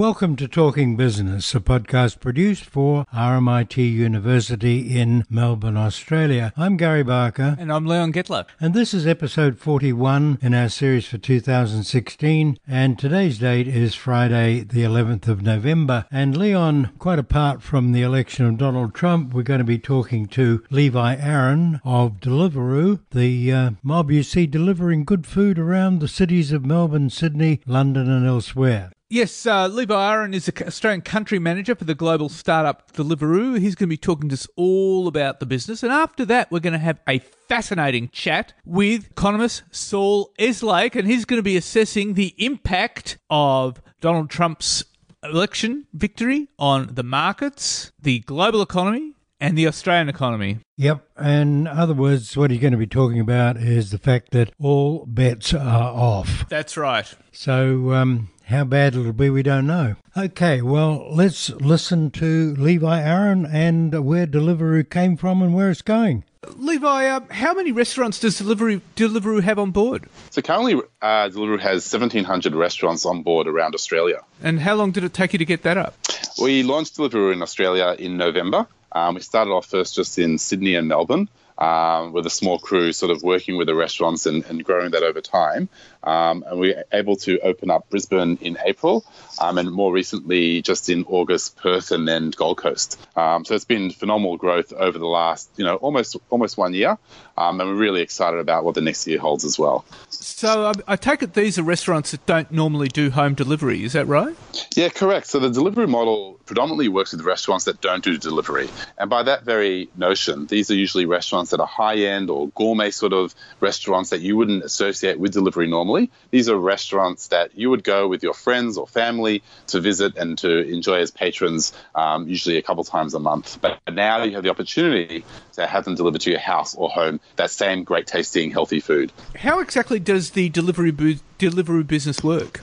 Welcome to Talking Business, a podcast produced for RMIT University in Melbourne, Australia. I'm Gary Barker. And I'm Leon Gettler. And this is episode 41 in our series for 2016. And today's date is Friday, the 11th of November. And Leon, quite apart from the election of Donald Trump, we're going to be talking to Levi Aaron of Deliveroo, the uh, mob you see delivering good food around the cities of Melbourne, Sydney, London, and elsewhere. Yes, uh, Levi Aaron is the Australian country manager for the global startup Deliveroo. He's going to be talking to us all about the business. And after that, we're going to have a fascinating chat with economist Saul Eslake, and he's going to be assessing the impact of Donald Trump's election victory on the markets, the global economy, and the Australian economy. Yep. In other words, what he's going to be talking about is the fact that all bets are off. That's right. So, um, how bad it'll be, we don't know. Okay, well, let's listen to Levi Aaron and where Deliveroo came from and where it's going. Levi, uh, how many restaurants does Deliveroo, Deliveroo have on board? So currently, uh, Deliveroo has 1,700 restaurants on board around Australia. And how long did it take you to get that up? We launched Deliveroo in Australia in November. Um, we started off first just in Sydney and Melbourne. Um, with a small crew, sort of working with the restaurants and, and growing that over time. Um, and we were able to open up Brisbane in April, um, and more recently, just in August, Perth and then Gold Coast. Um, so it's been phenomenal growth over the last, you know, almost almost one year, um, and we're really excited about what the next year holds as well. So um, I take it these are restaurants that don't normally do home delivery, is that right? Yeah, correct. So the delivery model predominantly works with restaurants that don't do delivery, and by that very notion, these are usually restaurants that are high end or gourmet sort of restaurants that you wouldn't associate with delivery normally normally. These are restaurants that you would go with your friends or family to visit and to enjoy as patrons, um, usually a couple times a month. But now you have the opportunity to have them delivered to your house or home that same great tasting, healthy food. How exactly does the delivery, bu- delivery business work?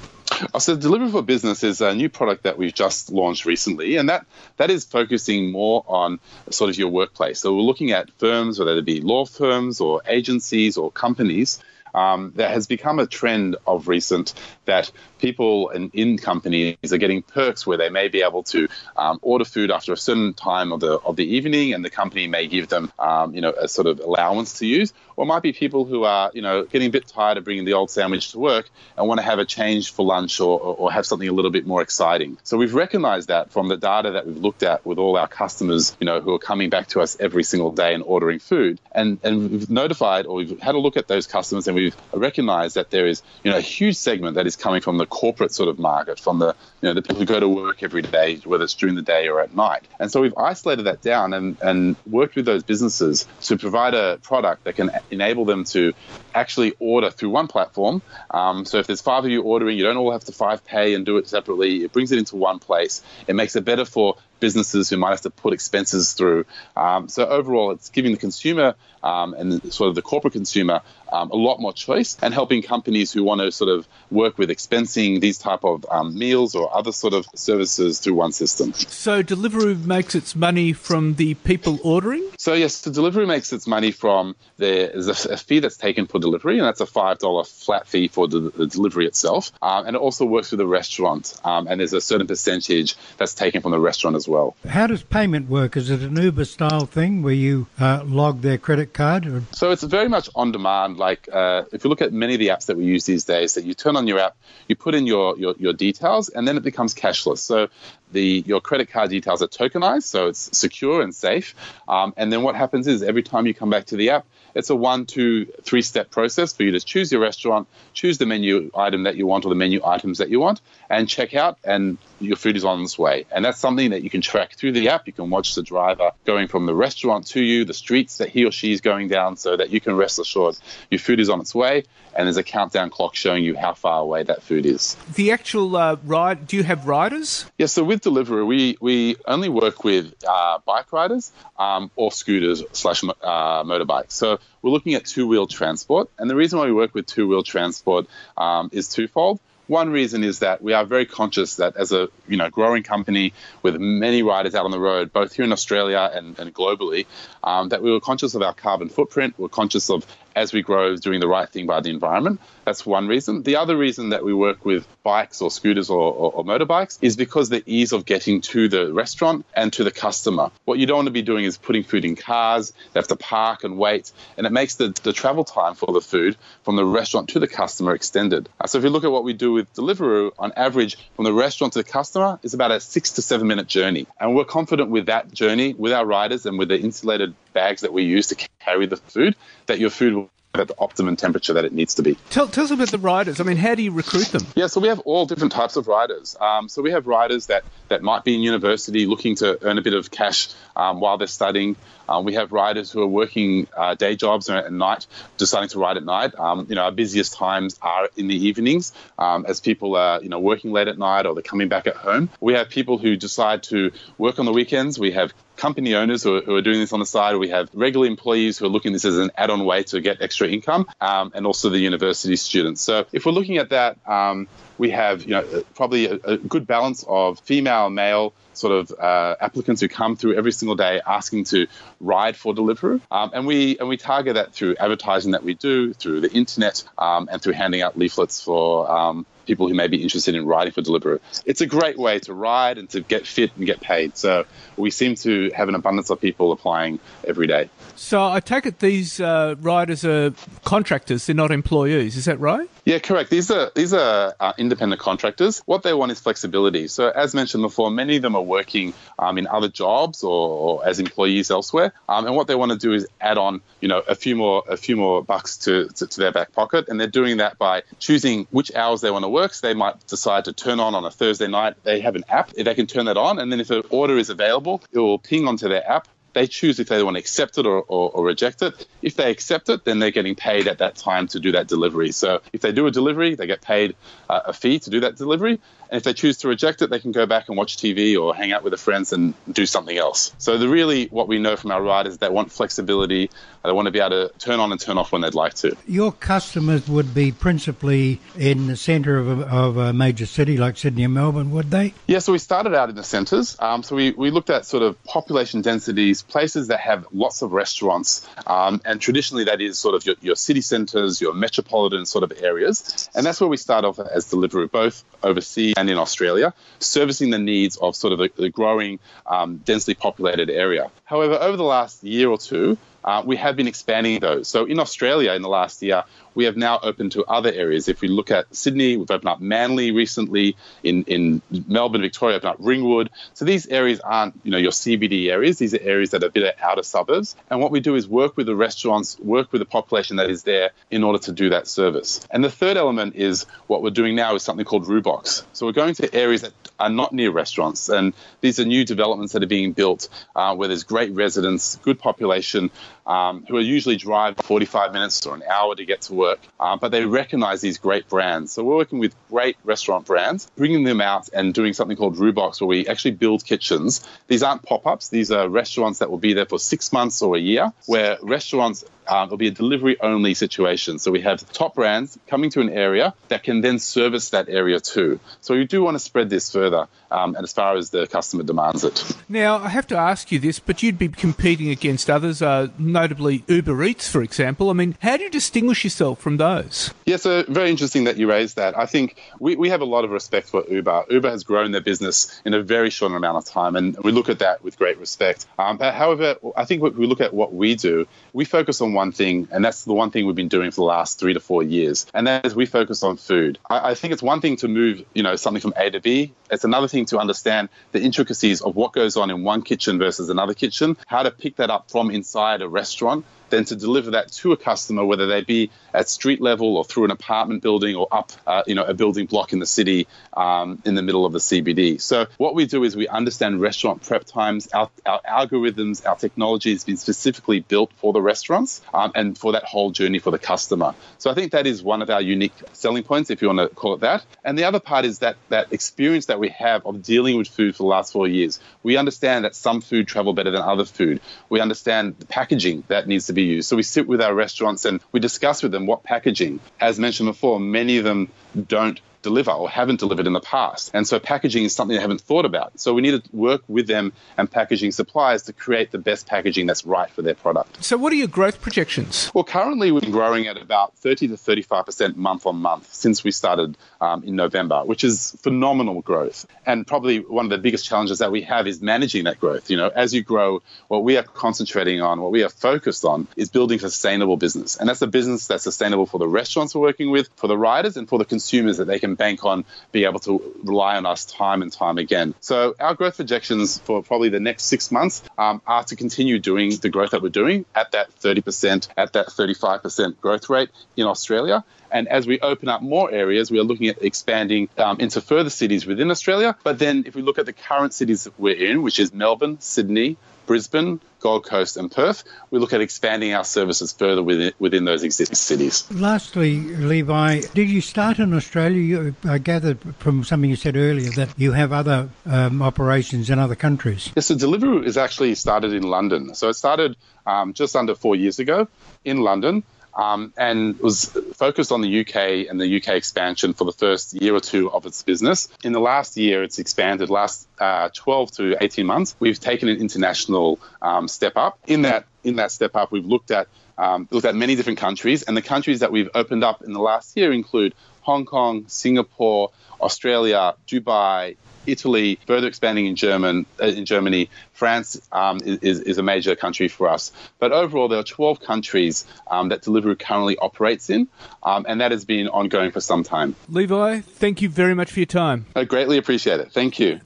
Oh, so Delivery for Business is a new product that we've just launched recently, and that that is focusing more on sort of your workplace. So we're looking at firms, whether it be law firms or agencies or companies, um, there has become a trend of recent that people in, in companies are getting perks where they may be able to um, order food after a certain time of the of the evening, and the company may give them um, you know a sort of allowance to use. Or it might be people who are you know getting a bit tired of bringing the old sandwich to work and want to have a change for lunch or, or have something a little bit more exciting. So we've recognized that from the data that we've looked at with all our customers, you know, who are coming back to us every single day and ordering food, and and we've notified or we've had a look at those customers and we've recognized that there is you know a huge segment that is coming from the corporate sort of market, from the you know the people who go to work every day, whether it's during the day or at night. And so we've isolated that down and, and worked with those businesses to provide a product that can enable them to actually order through one platform. Um, so if there's five of you ordering, you don't all have to five pay and do it separately. It brings it into one place. It makes it better for businesses who might have to put expenses through. Um, so overall, it's giving the consumer um, and sort of the corporate consumer um, a lot more choice and helping companies who want to sort of work with expensing these type of um, meals or other sort of services through one system. So Deliveroo makes its money from the people ordering? So yes, so Deliveroo makes its money from the, there's a, a fee that's taken for delivery, and that's a $5 flat fee for the, the delivery itself. Um, and it also works with the restaurant, um, and there's a certain percentage that's taken from the restaurant as well. How does payment work? Is it an Uber style thing where you uh, log their credit card? Or? So it's very much on demand. Like uh, if you look at many of the apps that we use these days, that you turn on your app, you put in your, your, your details, and then it becomes cashless. So the your credit card details are tokenized, so it's secure and safe. Um, and then what happens is every time you come back to the app, it's a one, two, three step process for you to choose your restaurant, choose the menu item that you want or the menu items that you want, and check out, and your food is on its way. And that's something that you can track through the app. You can watch the driver going from the restaurant to you, the streets that he or she is going down, so that you can rest assured your food is on its way, and there's a countdown clock showing you how far away that food is. The actual uh, ride, do you have riders? Yes, yeah, so with Deliveroo, we, we only work with uh, bike riders um, or scooters slash uh, motorbikes. So we're looking at two wheel transport. And the reason why we work with two wheel transport um, is twofold. One reason is that we are very conscious that as a you know growing company with many riders out on the road, both here in Australia and, and globally, um, that we were conscious of our carbon footprint. We're conscious of as we grow, doing the right thing by the environment. That's one reason. The other reason that we work with bikes or scooters or, or, or, motorbikes is because the ease of getting to the restaurant and to the customer. What you don't want to be doing is putting food in cars, they have to park and wait, and it makes the, the travel time for the food from the restaurant to the customer extended. Uh, so if you look at what we do with Deliveroo, on average, from the restaurant to the customer is about a six to seven minute journey. And we're confident with that journey, with our riders and with the insulated bags that we use to carry the food, that your food will at the optimum temperature that it needs to be. Tell, tell us about the riders. I mean, how do you recruit them? Yeah, so we have all different types of riders. Um, so we have riders that, that might be in university looking to earn a bit of cash um, while they're studying. Um, we have riders who are working uh, day jobs at night, deciding to ride at night. Um, you know, our busiest times are in the evenings um, as people are, you know, working late at night or they're coming back at home. We have people who decide to work on the weekends. We have company owners who are, who are, doing this on the side. We have regular employees who are looking at this as an add-on way to get extra income, um, and also the university students. So if we're looking at that, um, we have you know probably a, a, good balance of female, and male sort of uh, applicants who come through every single day asking to ride for Deliveroo, um, and we and we target that through advertising that we do through the internet um, and through handing out leaflets for um, people who may be interested in riding for Deliveroo. It's a great way to ride and to get fit and get paid. So we seem to have an abundance of people applying every day. So I take it these uh, riders are contractors; they're not employees. Is that right? Yeah, correct. These are these are uh, independent contractors. What they want is flexibility. So, as mentioned before, many of them are working um, in other jobs or, or as employees elsewhere, um, and what they want to do is add on, you know, a few more a few more bucks to, to, to their back pocket, and they're doing that by choosing which hours they want to work. So they might decide to turn on on a Thursday night. They have an app. They can turn that on, and then if an order is available, it will ping onto their app they choose if they want to accept it or, or, or, reject it. If they accept it, then they're getting paid at that time to do that delivery. So if they do a delivery, they get paid uh, a fee to do that delivery. And if they choose to reject it, they can go back and watch TV or hang out with their friends and do something else. So the really what we know from our riders is they want flexibility. They want to be able to turn on and turn off when they'd like to. Your customers would be principally in the centre of a, of a major city like Sydney and Melbourne, would they? Yeah, so we started out in the centres. Um, so we, we looked at sort of population densities, places that have lots of restaurants. Um, and traditionally, that is sort of your, your city centres, your metropolitan sort of areas. And that's where we start off as Deliveroo, both overseas and in Australia, servicing the needs of sort of the, growing, um, densely populated area. However, over the last year or two, uh, we have been expanding those. So in Australia, in the last year, we have now opened to other areas. If we look at Sydney, we've opened up Manly recently. In, in Melbourne, Victoria, opened up Ringwood. So these areas aren't, you know, your CBD areas. These are areas that are a bit of outer suburbs. And what we do is work with the restaurants, work with the population that is there in order to do that service. And the third element is what we're doing now is something called Roobox. So we're going to areas that are not near restaurants. And these are new developments that are being built uh, where there's great residents, good population, um, who are usually drive 45 minutes or an hour to get to work, uh, but they recognize these great brands. So we're working with great restaurant brands, bringing them out and doing something called Roobox, where we actually build kitchens. These aren't pop ups, these are restaurants that will be there for six months or a year, where restaurants uh, it'll be a delivery only situation. So we have top brands coming to an area that can then service that area too. So we do want to spread this further um, and as far as the customer demands it. Now, I have to ask you this, but you'd be competing against others, uh, notably Uber Eats, for example. I mean, how do you distinguish yourself from those? Yeah, so very interesting that you raised that. I think we, we have a lot of respect for Uber. Uber has grown their business in a very short amount of time, and we look at that with great respect. Um, however, I think when we look at what we do, we focus on one thing, and that's the one thing we've been doing for the last three to four years, and that is we focus on food. I, I think it's one thing to move, you know, something from A to B. It's another thing to understand the intricacies of what goes on in one kitchen versus another kitchen, how to pick that up from inside a restaurant then to deliver that to a customer, whether they be at street level or through an apartment building or up, uh, you know, a building block in the city um, in the middle of the CBD. So what we do is we understand restaurant prep times. Our, our algorithms, our technology has been specifically built for the restaurants um, and for that whole journey for the customer. So I think that is one of our unique selling points, if you want to call it that. And the other part is that that experience that we have of dealing with food for the last four years. We understand that some food travel better than other food. We understand the packaging that needs to be used. So we sit with our restaurants and we discuss with them what packaging. As mentioned before, many of them don't deliver or haven't delivered in the past. And so packaging is something they haven't thought about. So we need to work with them and packaging suppliers to create the best packaging that's right for their product. So what are your growth projections? Well, currently we've been growing at about 30 to 35% month on month since we started um, in November, which is phenomenal growth. And probably one of the biggest challenges that we have is managing that growth. You know, as you grow, what we are concentrating on, what we are focused on is building sustainable business. And that's a business that's sustainable for the restaurants we're working with, for the riders, and for the consumers that they can bank on, be able to rely on us time and time again. So our growth projections for probably the next six months um, are to continue doing the growth that we're doing at that 30%, at that 35% growth rate in Australia. And as we open up more areas, we are looking at expanding um, into further cities within Australia. But then if we look at the current cities that we're in, which is Melbourne, Sydney, Brisbane, Gold Coast, and Perth, we look at expanding our services further within, within those existing cities. Lastly, Levi, did you start in Australia? You, I gathered from something you said earlier that you have other um, operations in other countries. Yes, so Deliveroo is actually started in London. So it started um, just under four years ago in London um, and was focused on the UK and the UK expansion for the first year or two of its business. In the last year, it's expanded. Last uh, 12 to 18 months, we've taken an international um, step up. In that in that step up, we've looked at um, looked at many different countries, and the countries that we've opened up in the last year include Hong Kong, Singapore, Australia, Dubai, Italy, further expanding in German uh, in Germany. France um, is, is a major country for us. But overall, there are 12 countries um, that Deliveroo currently operates in, um, and that has been ongoing for some time. Levi, thank you very much for your time. I greatly appreciate it. Thank you.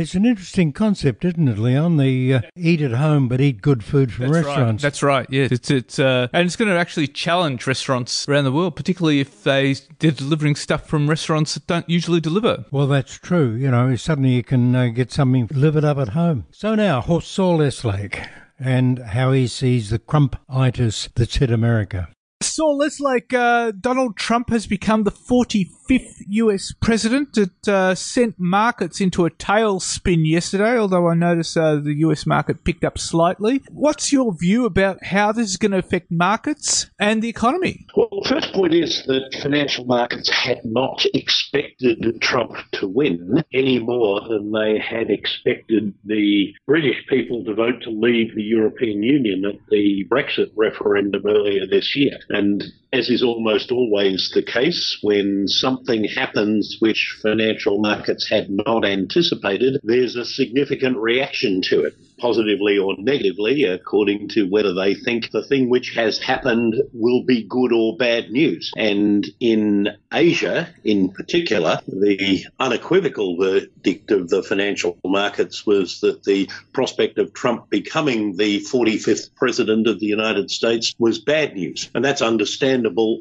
It's an interesting concept, isn't it, Leon? The uh, eat at home but eat good food from That's restaurants. Right. That's right. Yes, it's it's uh, and it's going to actually challenge restaurants around the world, particularly if they they're delivering stuff from restaurants that don't usually deliver. Well, that's true. You know, suddenly you can uh, get something delivered up at home. So now, Saul Eslake and how he sees the crumpitis that's hit America. Saul, it's like uh, Donald Trump has become the 45th US president. It uh, sent markets into a tailspin yesterday, although I noticed uh, the US market picked up slightly. What's your view about how this is going to affect markets and the economy? Well, the first point is that financial markets had not expected Trump to win any more than they had expected the British people to vote to leave the European Union at the Brexit referendum earlier this year. And as is almost always the case, when something happens which financial markets had not anticipated, there's a significant reaction to it, positively or negatively, according to whether they think the thing which has happened will be good or bad news. And in Asia, in particular, the unequivocal verdict of the financial markets was that the prospect of Trump becoming the 45th president of the United States was bad news. And that's understandable,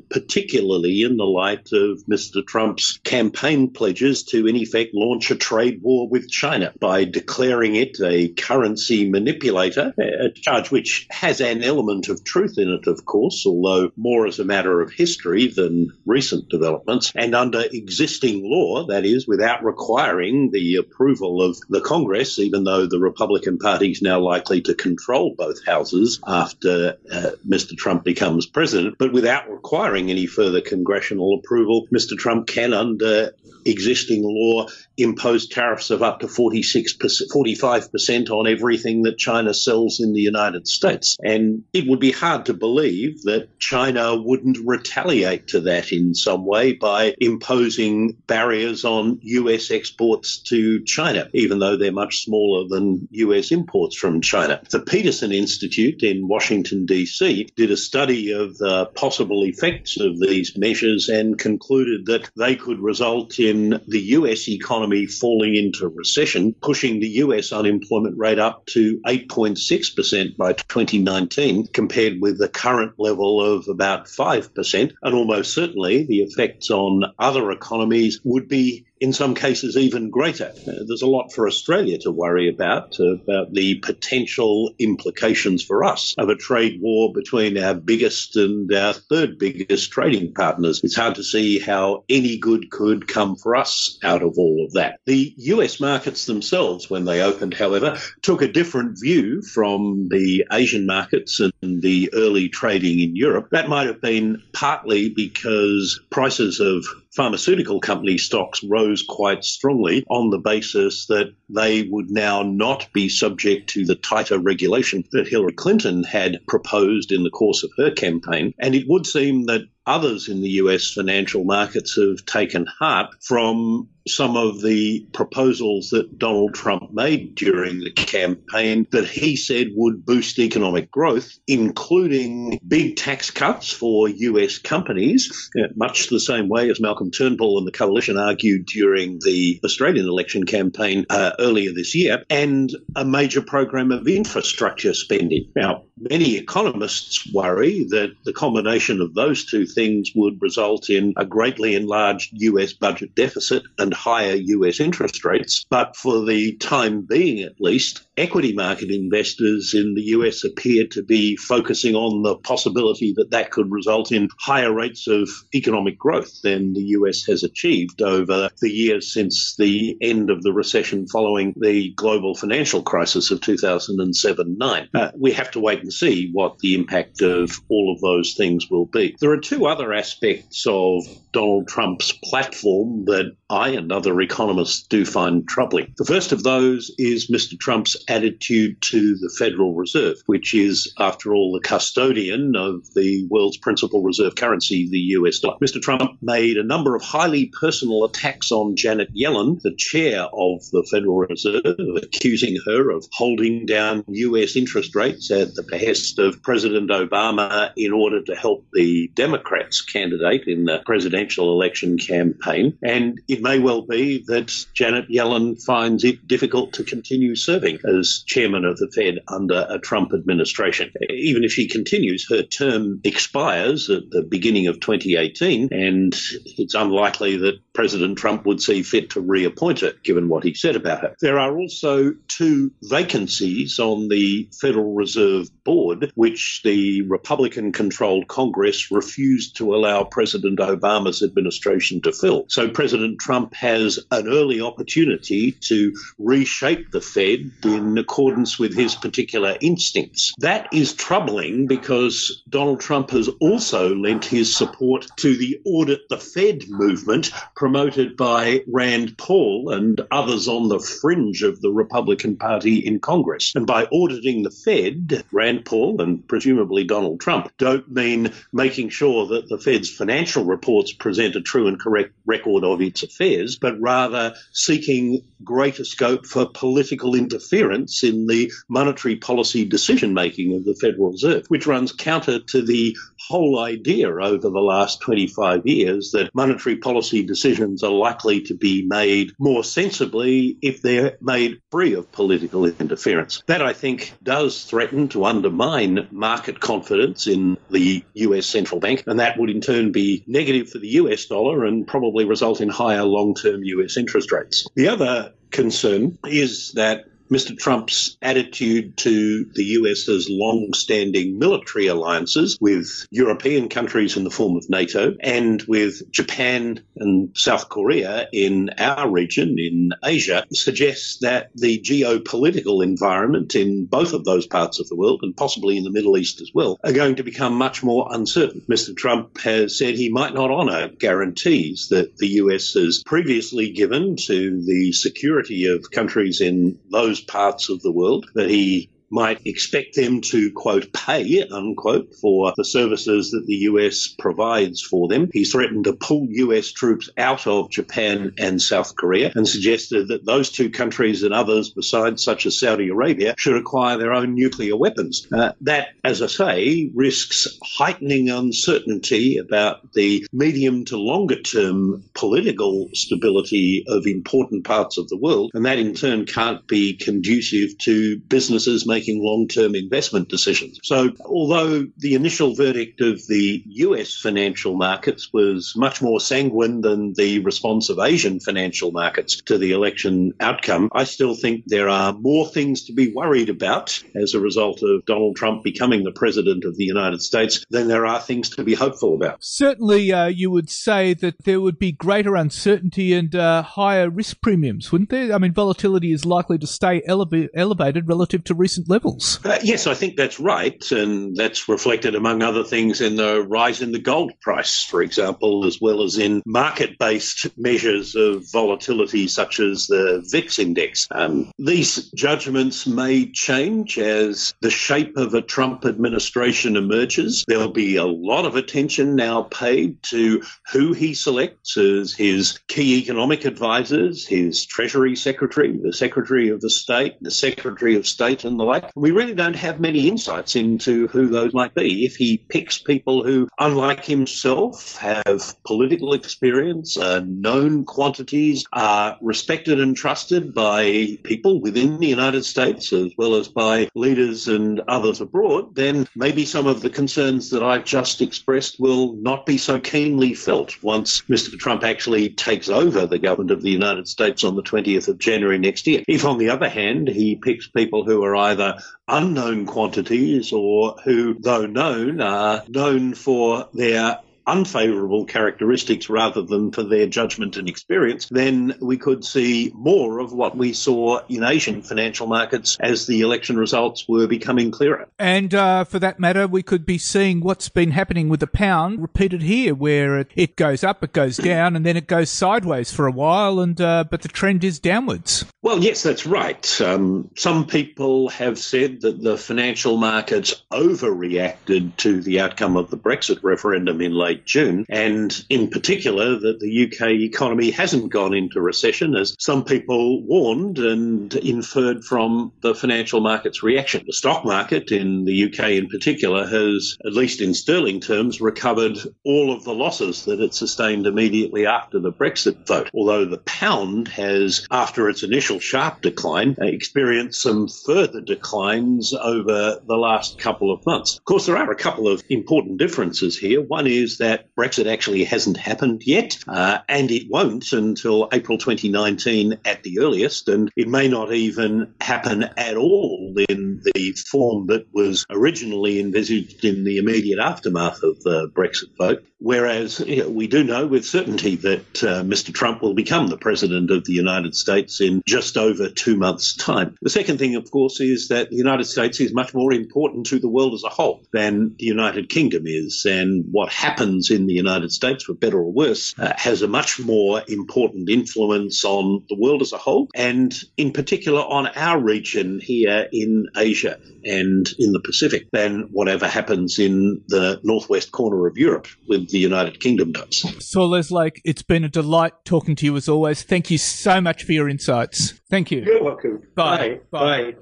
particularly in the light of Mr. Trump's campaign pledges to, in effect, launch a trade war with China by declaring it a currency manipulator, a charge which has an element of truth in it, of course, although more as a matter of history than recent developments. And under existing law, that is, without requiring the approval of the Congress, even though the Republican Party is now likely to control both houses after uh, Mr. Trump becomes president, but without requiring any further congressional approval, Mr. Trump can, under existing law, impose tariffs of up to 46 45% on everything that China sells in the United States. And it would be hard to believe that China wouldn't retaliate to that in some way by imposing barriers on US exports to China, even though they're much smaller than US imports from China. The Peterson Institute in Washington, D.C., did a study of the possible effects of these measures and concluded that they could result in the US economy falling into recession, pushing the US unemployment rate up to 8.6% by 2019, compared with the current level of about 5%. And almost certainly the effects on other economies would be in some cases even greater. Uh, there's a lot for Australia to worry about, uh, about the potential implications for us of a trade war between our biggest and our third biggest trading partners. It's hard to see how any good could come for us out of all of that. The US markets themselves, when they opened, however, took a different view from the Asian markets and the early trading in Europe. That might have been partly because prices of pharmaceutical company stocks rose quite strongly on the basis that they would now not be subject to the tighter regulation that Hillary Clinton had proposed in the course of her campaign. And it would seem that others in the US financial markets have taken heart from some of the proposals that Donald Trump made during the campaign that he said would boost economic growth, including big tax cuts for US companies, uh, much the same way as Malcolm Turnbull and the coalition argued during the Australian election campaign uh, earlier this year, and a major program of infrastructure spending. Now, many economists worry that the combination of those two things would result in a greatly enlarged US budget deficit and higher US interest rates. But for the time being, at least, equity market investors in the US appear to be focusing on the possibility that that could result in higher rates of economic growth than the US has achieved over the years since the end of the recession following the global financial crisis of 2007 9. Uh, we have to wait and see what the impact of all of those things will be. There are two other aspects of Donald Trump's platform that I and other economists do find troubling. The first of those is Mr. Trump's attitude to the Federal Reserve, which is, after all, the custodian of the world's principal reserve currency, the US dollar. Mr. Trump made a number of highly personal attacks on Janet Yellen, the chair of the Federal Reserve, accusing her of holding down US interest rates at the behest of President Obama in order to help the Democrats candidate in the presidential election campaign. And it may well be that Janet Yellen finds it difficult to continue serving as chairman of the Fed under a Trump administration. Even if she continues, her term expires at the beginning of 2018, and it's unlikely that President Trump would see fit to reappoint her, given what he said about her. There are also two vacancies on the Federal Reserve Board, which the Republican controlled Congress refused to allow President Obama's administration to fill. So President Trump has an early opportunity to reshape the Fed in accordance with his particular instincts. That is troubling because Donald Trump has also lent his support to the Audit the Fed movement promoted by Rand Paul and others on the fringe of the Republican Party in Congress. And by auditing the Fed, Rand Paul and presumably Donald Trump don't mean making sure that the Fed's financial reports present a true and correct record of its affairs, but rather seeking greater scope for political interference in the monetary policy decision making of the Federal Reserve, which runs counter to the whole idea over the last 25 years that monetary policy decisions are likely to be made more sensibly if they're made free of political interference. That, I think, does threaten to undermine market confidence in the US central bank, and that would in turn be negative for the US dollar and probably result in higher long term US interest rates. The other concern is that Mr. Trump's attitude to the US's long standing military alliances with European countries in the form of NATO and with Japan and South Korea in our region, in Asia, suggests that the geopolitical environment in both of those parts of the world, and possibly in the Middle East as well, are going to become much more uncertain. Mr. Trump has said he might not honour guarantees that the US has previously given to the security of countries in those those parts of the world that he might expect them to, quote, pay, unquote, for the services that the US provides for them. He threatened to pull US troops out of Japan and South Korea and suggested that those two countries and others besides, such as Saudi Arabia, should acquire their own nuclear weapons. Uh, that, as I say, risks heightening uncertainty about the medium to longer term political stability of important parts of the world. And that in turn can't be conducive to businesses making making long term investment decisions. So, although the initial verdict of the US financial markets was much more sanguine than the response of Asian financial markets to the election outcome, I still think there are more things to be worried about as a result of Donald Trump becoming the president of the United States than there are things to be hopeful about. Certainly, uh, you would say that there would be greater uncertainty and uh, higher risk premiums, wouldn't there? I mean, volatility is likely to stay elevated relative to recent levels. Uh, yes, I think that's right. And that's reflected, among other things, in the rise in the gold price, for example, as well as in market based measures of volatility, such as the VIX index. Um, these judgments may change as the shape of a Trump administration emerges. There'll be a lot of attention now paid to who he selects as his key economic advisors, his Treasury Secretary, the Secretary of the State, the Secretary of State, and the like. We really don't have many insights into who those might be. If he picks people who, unlike himself, have political experience, are known quantities, are respected and trusted by people within the United States as well as by leaders and others abroad, then maybe some of the concerns that I've just expressed will not be so keenly felt once Mr. Trump actually takes over the government of the United States on the 20th of January next year. If, on the other hand, he picks people who are either unknown quantities or who, though known, are known for their unfavourable characteristics rather than for their judgment and experience, then we could see more of what we saw in Asian financial markets as the election results were becoming clearer. And uh, for that matter, we could be seeing what's been happening with the pound repeated here, where it, it goes up, it goes down, and then it goes sideways for a while, and uh, but the trend is downwards. Well, yes, that's right. Um, some people have said that the financial markets overreacted to the outcome of the Brexit referendum in late June, and in particular that the UK economy hasn't gone into recession, as some people warned and inferred from the financial market's reaction. The stock market in the UK in particular has, at least in sterling terms, recovered all of the losses that it sustained immediately after the Brexit vote, although the pound has, after its initial sharp decline, experienced some further declines over the last couple of months. Of course, there are a couple of important differences here. One is that that Brexit actually hasn't happened yet, uh, and it won't until April 2019 at the earliest, and it may not even happen at all in the form that was originally envisaged in the immediate aftermath of the Brexit vote. Whereas you know, we do know with certainty that uh, Mr. Trump will become the President of the United States in just over two months' time. The second thing, of course, is that the United States is much more important to the world as a whole than the United Kingdom is. And what happens in the United States, for better or worse, uh, has a much more important influence on the world as a whole, and in particular on our region here in Asia and in the Pacific than whatever happens in the northwest corner of Europe with the United Kingdom does. Saul Eslake, it's been a delight talking to you as always. Thank you so much for your insights. Thank you. You're welcome. Bye. Bye. Bye.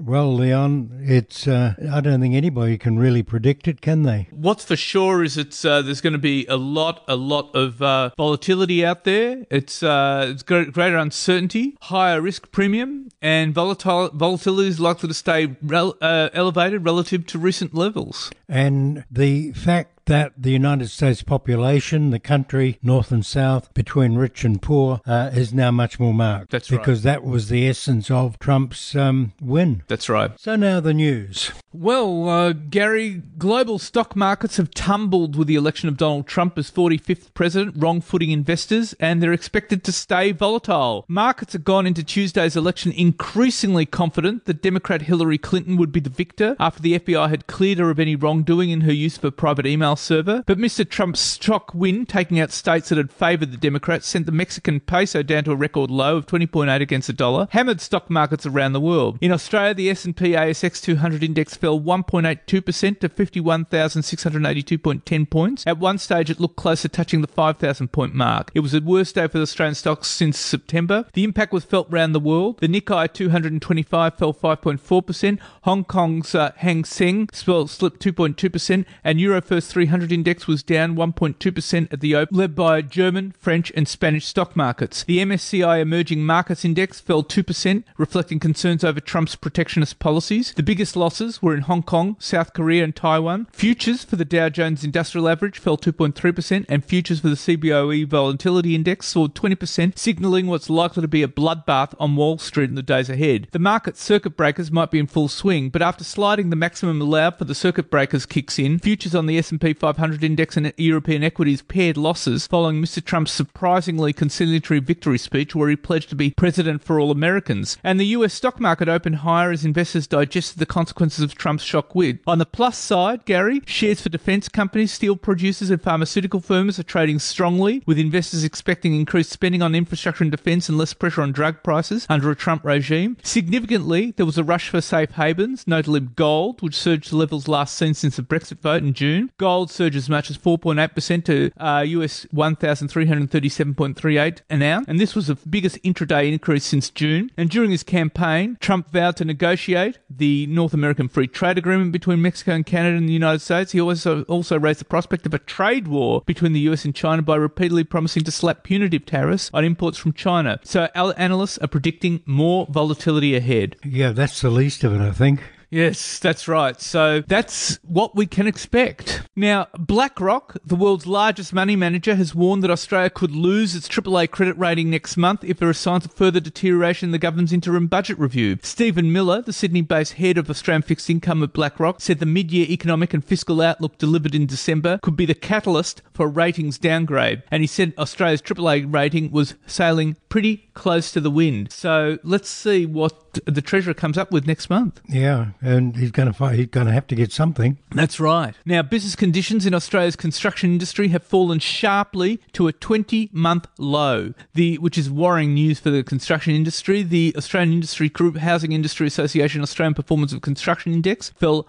Well, Leon, it's uh, I don't think anybody can really predict it, can they? What's for sure is it's uh, there's going to be a lot, a lot of uh, volatility out there. It's uh, it's greater uncertainty, higher risk premium, and volatile volatility is likely to stay rel- uh, elevated relative to recent levels. And the fact that the United States population, the country, north and south, between rich and poor, uh, is now much more marked. That's right. Because that was the essence of Trump's um, win. That's right. So now the news. Well, uh, Gary, global stock markets have tumbled with the election of Donald Trump as 45th president, wrong footing investors, and they're expected to stay volatile. Markets have gone into Tuesday's election increasingly confident that Democrat Hillary Clinton would be the victor after the FBI had cleared her of any wrongdoing in her use of a private email server. But Mr. Trump's shock win, taking out states that had favoured the Democrats, sent the Mexican peso down to a record low of 20.8 against the dollar, hammered stock markets around the world. In Australia, the S&P ASX 200 index fell 1.82% to 51,682.10 points. At one stage, it looked close to touching the 5,000 point mark. It was the worst day for the Australian stocks since September. The impact was felt around the world. The Nikkei 225 fell 5.4%. Hong Kong's uh, Hang Seng slipped 2.2%, and Eurofirst 300 index was down 1.2% at the open, led by German, French, and Spanish stock markets. The MSCI Emerging Markets Index fell 2%, reflecting concerns over Trump's protectionist policies. The biggest losses were in Hong Kong, South Korea, and Taiwan. Futures for the Dow Jones Industrial Average fell 2.3%, and futures for the CBOE Volatility Index soared 20%, signaling what's likely to be a bloodbath on Wall Street in the days ahead. The market circuit breakers might be in full swing, but after sliding the maximum allowed for the circuit breakers kicks in, futures on the S&P S&P 500 index and European equities pared losses following Mr. Trump's surprisingly conciliatory victory speech where he pledged to be president for all Americans. And the US stock market opened higher as investors digested the consequences of Trump's shock win. On the plus side, Gary, shares for defense companies, steel producers and pharmaceutical firms are trading strongly with investors expecting increased spending on infrastructure and defense and less pressure on drug prices under a Trump regime. Significantly, there was a rush for safe havens, notably gold, which surged to levels last seen since the Brexit vote in June. Gold surged as much as 4.8% to uh, US 1,337.38 an ounce, and this was the biggest intraday increase since June. And during his campaign, Trump vowed to negotiate the North American Free Trade Agreement between Mexico and Canada and the United States. He also also raised the prospect of a trade war between the US and China by repeatedly promising to slap punitive tariffs on imports from China. So analysts are predicting more volatility ahead. Yeah, that's the least of it, I think. Yes, that's right. So that's what we can expect. Now, BlackRock, the world's largest money manager, has warned that Australia could lose its AAA credit rating next month if there are signs of further deterioration in the government's interim budget review. Stephen Miller, the Sydney based head of Australian fixed income at BlackRock, said the mid year economic and fiscal outlook delivered in December could be the catalyst for a ratings downgrade. And he said Australia's AAA rating was sailing pretty close to the wind. So let's see what the Treasurer comes up with next month. Yeah, and he's going to he's going to have to get something. That's right. Now, business conditions in Australia's construction industry have fallen sharply to a 20-month low, the which is worrying news for the construction industry. The Australian Industry Group Housing Industry Association Australian Performance of Construction Index fell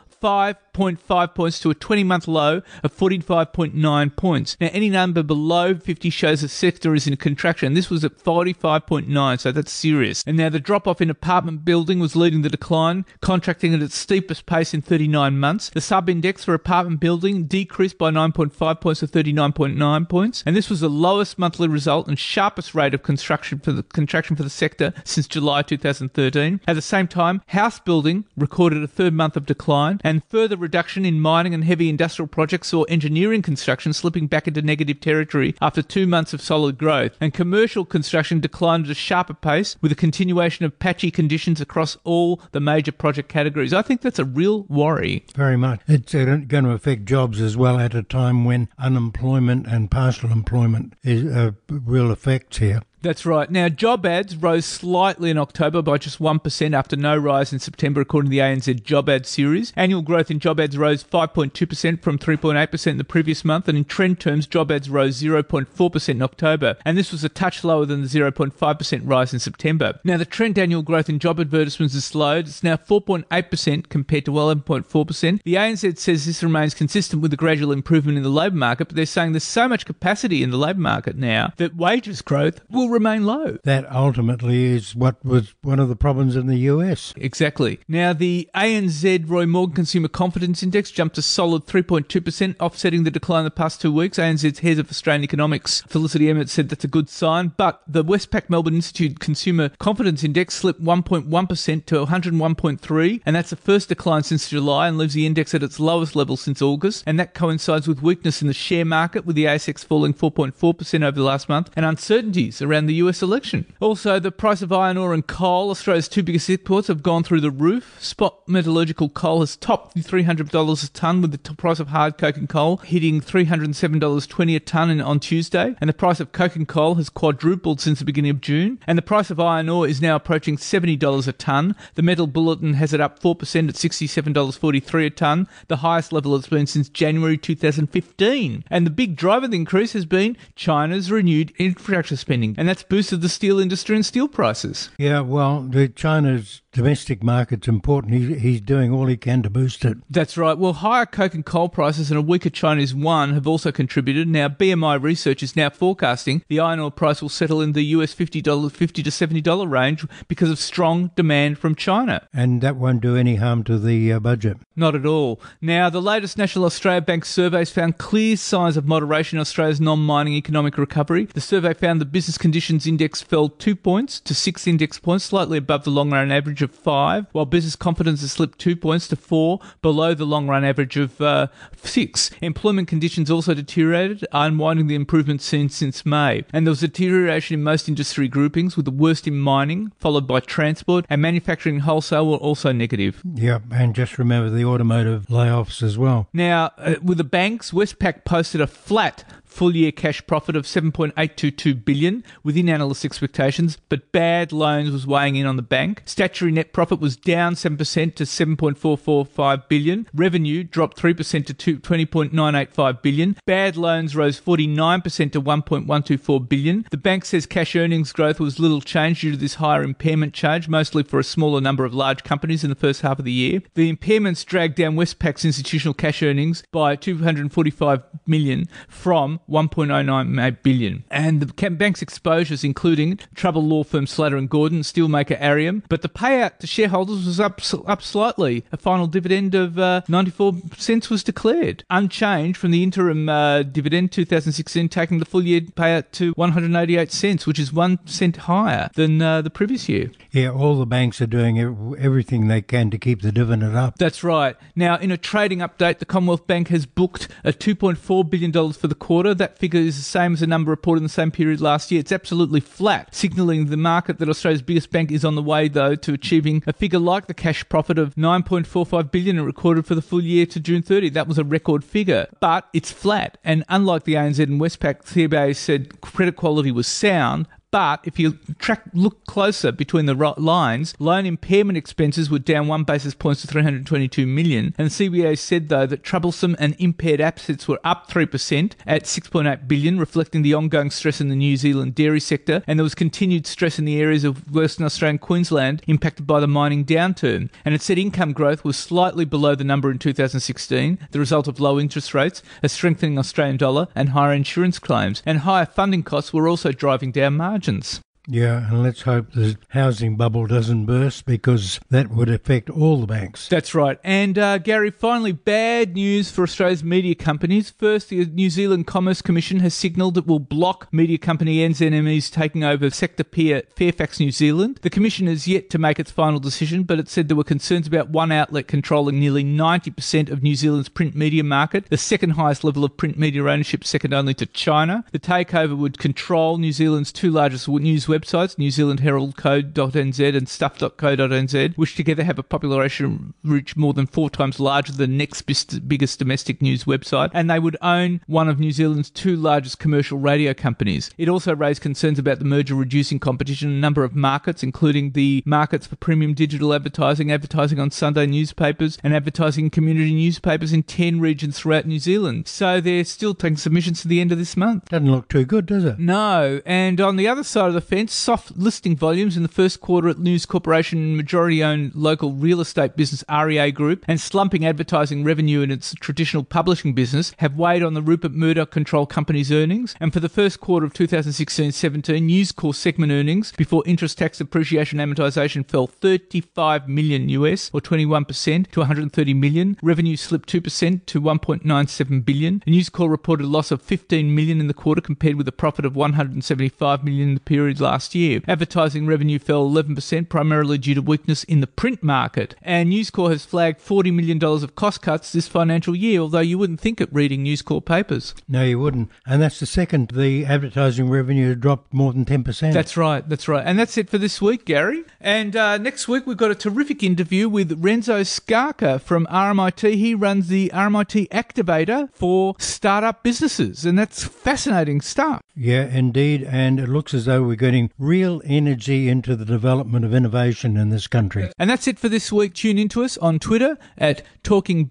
5.5 points to a 20 month low of 45.9 points. Now, any number below 50 shows the sector is in contraction. This was at 45.9, so that's serious. And now the drop off in apartment building was leading the decline, contracting at its steepest pace in 39 months. The sub index for apartment building decreased by 9.5 points to 39.9 points, and this was the lowest monthly result and sharpest rate of construction for the contraction for the sector since July 2013. At the same time, house building recorded a third month of decline, and further reduction in mining and heavy industrial projects saw engineering construction slipping back into negative territory after two months of solid growth, and commercial construction declined at a sharper pace with a continuation of patchy conditions across all the major project categories. I think that's a real worry. Very much. It's uh, going to affect jobs as well at a time when unemployment and partial employment is uh, real here. That's right. Now, job ads rose slightly in October by just 1% after no rise in September, according to the ANZ Job Ad Series. Annual growth in job ads rose 5.2% from 3.8% in the previous month, and in trend terms, job ads rose 0.4% in October, and this was a touch lower than the 0.5% rise in September. Now, the trend annual growth in job advertisements has slowed. It's now 4.8% compared to 11.4%. The ANZ says this remains consistent with the gradual improvement in the labour market, but they're saying there's so much capacity in the labour market now that wages growth will remain low. That ultimately is what was one of the problems in the US. Exactly. Now, the ANZ Roy Morgan Consumer Confidence Index jumped a solid 3.2%, offsetting the decline in the past two weeks. ANZ's head of Australian economics, Felicity Emmett, said that's a good sign. But the Westpac Melbourne Institute Consumer Confidence Index slipped 1.1% to 101.3, and that's the first decline since July and leaves the index at its lowest level since August. And that coincides with weakness in the share market, with the ASX falling 4.4% over the last month, and uncertainties around around the US election. Also, the price of iron ore and coal, Australia's two biggest exports, have gone through the roof. Spot metallurgical coal has topped $300 a tonne, with the t- price of hard coking coal hitting $307.20 a tonne on Tuesday. And the price of coking coal has quadrupled since the beginning of June. And the price of iron ore is now approaching $70 a tonne. The metal bulletin has it up 4% at $67.43 a tonne, the highest level it's been since January 2015. And the big driver of the increase has been China's renewed infrastructure spending. And that's boosted the steel industry and steel prices. Yeah, well, China's domestic market's important. He, he's doing all he can to boost it. That's right. Well, higher coke and coal prices and a weaker Chinese yuan have also contributed. Now, BMI research is now forecasting the iron ore price will settle in the US $50, 50 to $70 range because of strong demand from China. And that won't do any harm to the uh, budget. Not at all. Now, the latest National Australia Bank surveys found clear signs of moderation in Australia's non-mining economic recovery. The survey found the business conditions index fell two points to six index points, slightly above the long-run average average of five, while business confidence has slipped two points to four, below the long run average of uh, six. Employment conditions also deteriorated, unwinding the improvements seen since May. And there was deterioration in most industry groupings, with the worst in mining, followed by transport, and manufacturing and wholesale were also negative. Yep, and just remember the automotive layoffs as well. Now, uh, with the banks, Westpac posted a flat full year cash profit of 7.822 billion within analyst expectations, but bad loans was weighing in on the bank. Statutory net profit was down 7% to 7.445 billion. Revenue dropped 3% to 20.985 billion. Bad loans rose 49% to 1.124 billion. The bank says cash earnings growth was little changed due to this higher impairment charge, mostly for a smaller number of large companies in the first half of the year. The impairments dragged down Westpac's institutional cash earnings by 245 million from 1.098 billion. And the bank's exposures, including trouble law firm Slater and Gordon, steelmaker Arrium, but the payout to shareholders was up up slightly. A final dividend of uh, 94 cents was declared, unchanged from the interim uh, dividend 2016, taking the full year payout to 188 cents, which is one cent higher than uh, the previous year. Yeah, all the banks are doing everything they can to keep the dividend up. That's right. Now, in a trading update, the Commonwealth Bank has booked a $2.4 billion for the quarter that figure is the same as the number reported in the same period last year. It's absolutely flat, signalling the market that Australia's biggest bank is on the way, though, to achieving a figure like the cash profit of 9.45 billion it recorded for the full year to June 30. That was a record figure, but it's flat. And unlike the ANZ and Westpac, CBA said credit quality was sound, but if you track, look closer between the lines, loan impairment expenses were down one basis points to 322 million. And CBA said though that troublesome and impaired assets were up 3% at 6.8 billion, reflecting the ongoing stress in the New Zealand dairy sector. And there was continued stress in the areas of Western Australia and Queensland impacted by the mining downturn. And it said income growth was slightly below the number in 2016, the result of low interest rates, a strengthening Australian dollar, and higher insurance claims. And higher funding costs were also driving down margins margins. Yeah, and let's hope the housing bubble doesn't burst because that would affect all the banks. That's right. And uh, Gary, finally, bad news for Australia's media companies. First, the New Zealand Commerce Commission has signalled it will block media company NZME's taking over sector peer Fairfax New Zealand. The Commission has yet to make its final decision, but it said there were concerns about one outlet controlling nearly 90% of New Zealand's print media market, the second highest level of print media ownership, second only to China. The takeover would control New Zealand's two largest news websites, New Zealand Herald Co.nz and Stuff.co.nz, which together have a population reach more than four times larger than the next biggest domestic news website, and they would own one of New Zealand's two largest commercial radio companies. It also raised concerns about the merger reducing competition in a number of markets, including the markets for premium digital advertising, advertising on Sunday newspapers, and advertising in community newspapers in 10 regions throughout New Zealand. So they're still taking submissions to the end of this month. Doesn't look too good, does it? No. And on the other side of the fence, soft listing volumes in the first quarter at News Corporation and majority owned local real estate business REA Group and slumping advertising revenue in its traditional publishing business have weighed on the Rupert Murdoch controlled company's earnings. And for the first quarter of 2016 17, News Corp segment earnings before interest, tax, depreciation, amortization fell 35 million US or 21% to 130 million. Revenue slipped 2% to 1.97 billion. News Corp reported a loss of 15 million in the quarter compared with a profit of 175 million in the period last last year. Advertising revenue fell 11%, primarily due to weakness in the print market. And News Corp has flagged $40 million of cost cuts this financial year, although you wouldn't think it reading News Corp papers. No, you wouldn't. And that's the second. The advertising revenue dropped more than 10%. That's right. That's right. And that's it for this week, Gary. And uh, next week, we've got a terrific interview with Renzo Scarca from RMIT. He runs the RMIT Activator for startup businesses. And that's fascinating stuff. Yeah, indeed. And it looks as though we're getting real energy into the development of innovation in this country. And that's it for this week. Tune into us on Twitter at Talking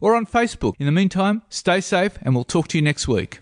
or on Facebook. In the meantime, stay safe and we'll talk to you next week.